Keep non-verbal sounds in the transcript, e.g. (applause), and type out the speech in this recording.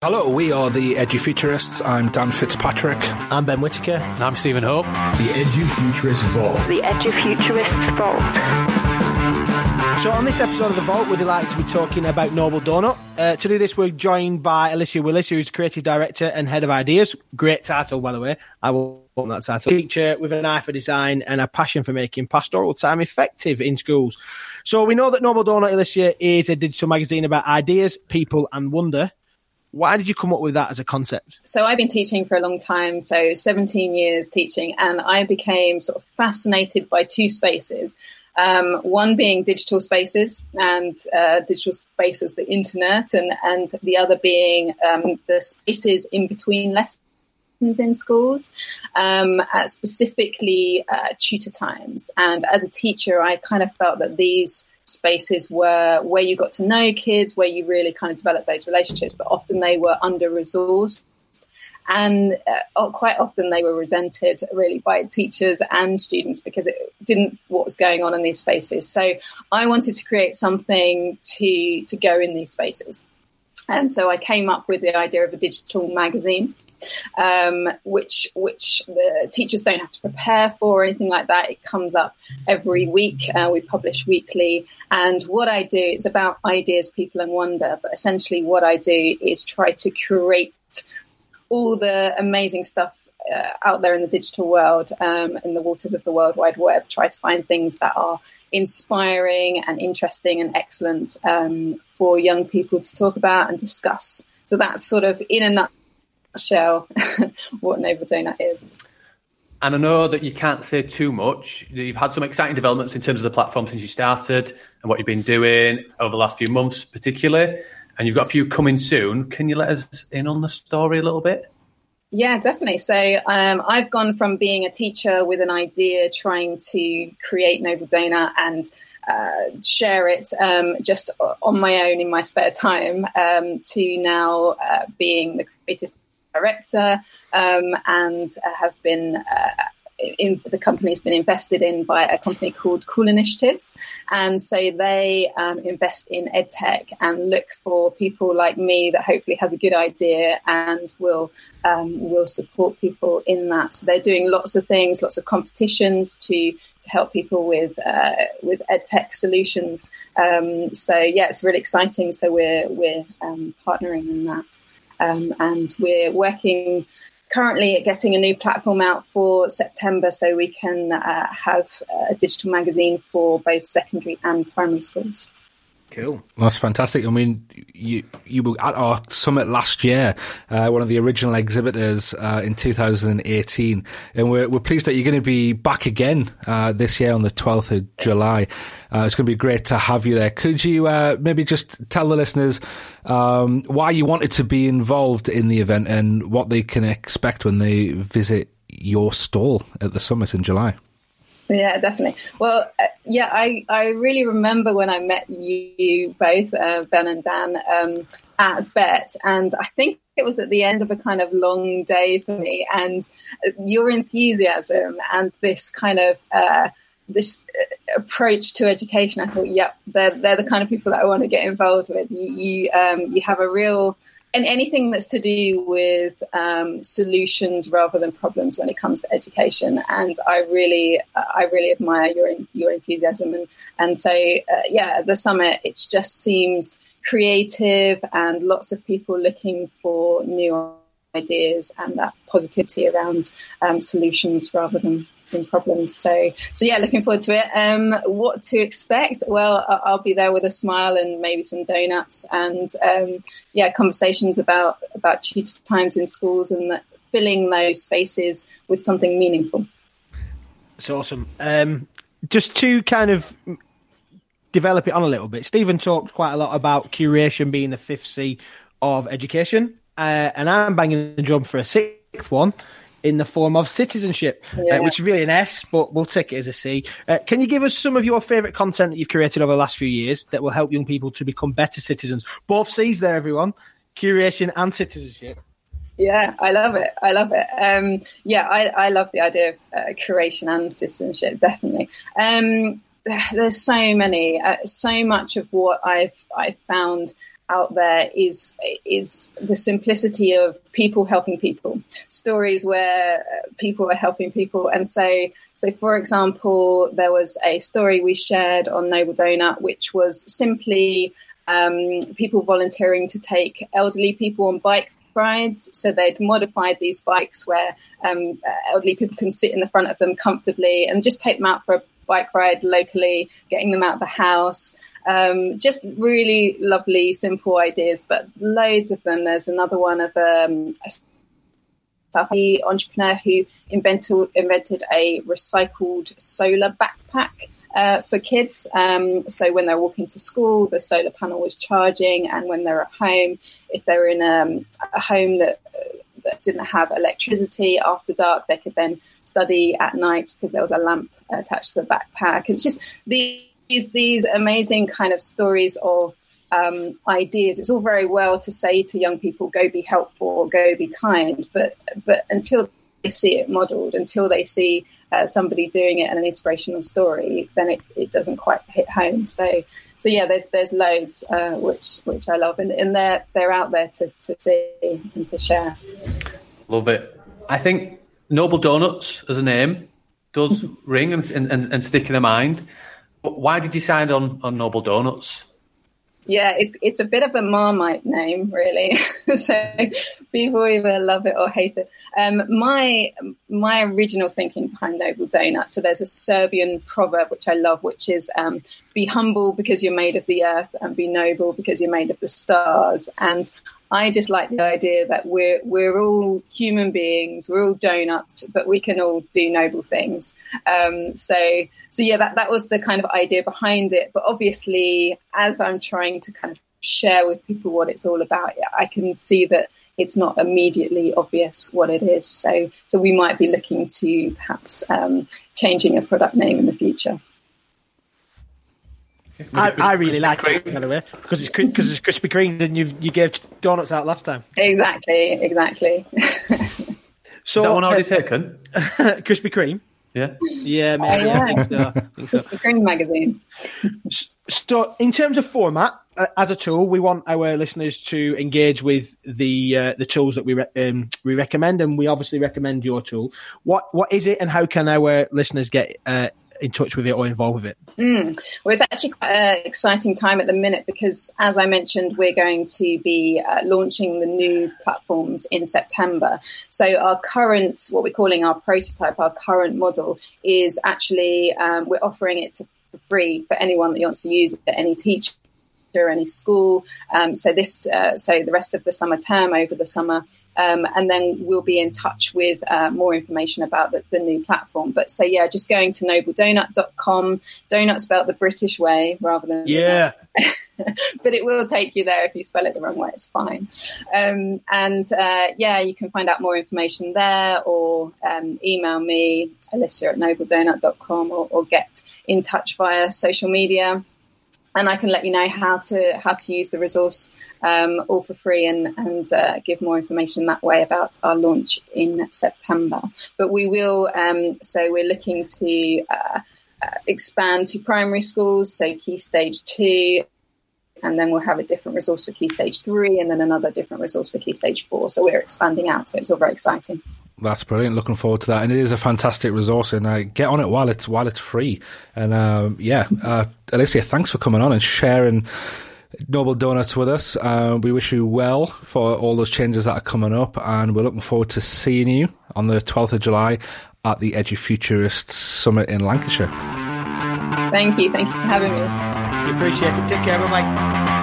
Hello, we are the Edufuturists. I'm Dan Fitzpatrick. I'm Ben Whitaker. And I'm Stephen Hope. The Edufuturist Vault. The Edufuturists Vault. So, on this episode of The Vault, we're delighted to be talking about Noble Donut. Uh, to do this, we're joined by Alicia Willis, who's Creative Director and Head of Ideas. Great title, by the way. I will want that title. Teacher with an eye for design and a passion for making pastoral time effective in schools. So, we know that Noble Donut, Alicia, is a digital magazine about ideas, people, and wonder. Why did you come up with that as a concept? So I've been teaching for a long time, so 17 years teaching, and I became sort of fascinated by two spaces. Um, one being digital spaces and uh, digital spaces, the internet, and, and the other being um, the spaces in between lessons in schools, um, specifically uh, tutor times. And as a teacher, I kind of felt that these spaces were where you got to know kids, where you really kind of developed those relationships, but often they were under resourced. And uh, quite often they were resented really by teachers and students because it didn't what was going on in these spaces. So I wanted to create something to to go in these spaces. And so I came up with the idea of a digital magazine um, which which the teachers don't have to prepare for or anything like that. It comes up every week. Uh, we publish weekly, and what I do is about ideas, people, and wonder. But essentially, what I do is try to curate all the amazing stuff uh, out there in the digital world, um, in the waters of the World Wide Web. Try to find things that are inspiring and interesting and excellent um, for young people to talk about and discuss. So that's sort of in a shell (laughs) what Noble Donut is. And I know that you can't say too much. You've had some exciting developments in terms of the platform since you started and what you've been doing over the last few months, particularly. And you've got a few coming soon. Can you let us in on the story a little bit? Yeah, definitely. So um, I've gone from being a teacher with an idea, trying to create Noble Donut and uh, share it um, just on my own in my spare time, um, to now uh, being the creative director um, and uh, have been uh, in, the company's been invested in by a company called Cool Initiatives, and so they um, invest in edtech and look for people like me that hopefully has a good idea and will um, will support people in that. So they're doing lots of things, lots of competitions to to help people with uh, with edtech solutions. Um, so yeah, it's really exciting. So we're we're um, partnering in that. Um, and we're working currently at getting a new platform out for September so we can uh, have a digital magazine for both secondary and primary schools. Cool. That's fantastic. I mean, you you were at our summit last year, uh, one of the original exhibitors uh, in 2018, and we're, we're pleased that you're going to be back again uh, this year on the 12th of July. Uh, it's going to be great to have you there. Could you uh, maybe just tell the listeners um, why you wanted to be involved in the event and what they can expect when they visit your stall at the summit in July? Yeah, definitely. Well, uh, yeah, I, I really remember when I met you both, uh, Ben and Dan, um, at Bett. and I think it was at the end of a kind of long day for me, and your enthusiasm and this kind of uh, this uh, approach to education, I thought, yep, they're they're the kind of people that I want to get involved with. You you, um, you have a real and anything that's to do with um, solutions rather than problems when it comes to education. And I really, I really admire your your enthusiasm. And and so, uh, yeah, the summit it just seems creative and lots of people looking for new ideas and that positivity around um, solutions rather than problems. So, so yeah, looking forward to it. Um, what to expect? Well, I'll be there with a smile and maybe some donuts, and um, yeah, conversations about about tutor times in schools and filling those spaces with something meaningful. It's awesome. Um, just to kind of develop it on a little bit, Stephen talked quite a lot about curation being the fifth C of education, uh, and I'm banging the drum for a sixth one in the form of citizenship, uh, yeah. uh, which is really an S, but we'll take it as a C. Uh, can you give us some of your favourite content that you've created over the last few years that will help young people to become better citizens? Both C's there, everyone. Curation and citizenship. Yeah, I love it. I love it. Um, yeah, I, I, love the idea of uh, curation and citizenship, definitely. Um, (sighs) there's so many, uh, so much of what I've, I've found out there is is the simplicity of people helping people. Stories where uh, people are helping people. And so so for example there was a story we shared on noble donut which was simply um, people volunteering to take elderly people on bike rides. So they'd modified these bikes where um, elderly people can sit in the front of them comfortably and just take them out for a bike ride locally getting them out of the house um, just really lovely, simple ideas, but loads of them. There's another one of um, a South entrepreneur who invented, invented a recycled solar backpack. Uh, for kids. Um, so when they're walking to school, the solar panel was charging, and when they're at home, if they're in um, a home that, uh, that didn't have electricity after dark, they could then study at night because there was a lamp attached to the backpack. And just the these these amazing kind of stories of um, ideas. It's all very well to say to young people, "Go be helpful," "Go be kind," but but until they see it modelled, until they see uh, somebody doing it and an inspirational story, then it, it doesn't quite hit home. So so yeah, there's there's loads uh, which which I love, and, and they're they're out there to, to see and to share. Love it. I think Noble Donuts as a name does (laughs) ring and, and, and stick in the mind. Why did you decide on, on Noble Donuts? Yeah, it's it's a bit of a Marmite name, really. (laughs) so people either love it or hate it. Um, my my original thinking behind Noble Donut. So there's a Serbian proverb which I love, which is um, "Be humble because you're made of the earth, and be noble because you're made of the stars." And I just like the idea that we're we're all human beings, we're all donuts, but we can all do noble things. Um, so so yeah, that that was the kind of idea behind it. But obviously, as I'm trying to kind of share with people what it's all about, I can see that it's not immediately obvious what it is. So so we might be looking to perhaps um, changing a product name in the future. I, I really like it anyway because it's because it's Krispy Kreme and you you gave donuts out last time. Exactly, exactly. (laughs) so Is that one already uh, taken? (laughs) Krispy Kreme. Yeah. Yeah, maybe. Oh, yeah. I think so. I (laughs) think so. Krispy Kreme magazine. So, in terms of format, uh, as a tool, we want our listeners to engage with the uh, the tools that we re- um, we recommend, and we obviously recommend your tool. What what is it, and how can our listeners get uh, in touch with it or involved with it? Mm. Well, it's actually quite an exciting time at the minute because, as I mentioned, we're going to be uh, launching the new platforms in September. So, our current, what we're calling our prototype, our current model, is actually um, we're offering it to, for free for anyone that wants to use it, any teacher any school. Um, so this, uh, so the rest of the summer term over the summer, um, and then we'll be in touch with uh, more information about the, the, new platform. But so yeah, just going to nobledonut.com, donut spelled the British way rather than yeah. (laughs) but it will take you there if you spell it the wrong way. It's fine. Um, and uh, yeah, you can find out more information there or um, email me, Alicia at nobledonut.com or, or get in touch via social media and I can let you know how to how to use the resource um, all for free and and uh, give more information that way about our launch in September. But we will. Um, so we're looking to uh, uh, expand to primary schools, so Key Stage Two. And then we'll have a different resource for Key Stage 3 and then another different resource for Key Stage 4. So we're expanding out. So it's all very exciting. That's brilliant. Looking forward to that, and it is a fantastic resource. And uh, get on it while it's while it's free. And uh, yeah, uh, Alicia, thanks for coming on and sharing Noble Donuts with us. Uh, we wish you well for all those changes that are coming up, and we're looking forward to seeing you on the twelfth of July at the Edufuturists Summit in Lancashire. Thank you. Thank you for having me. We appreciate it. Take care. Bye bye.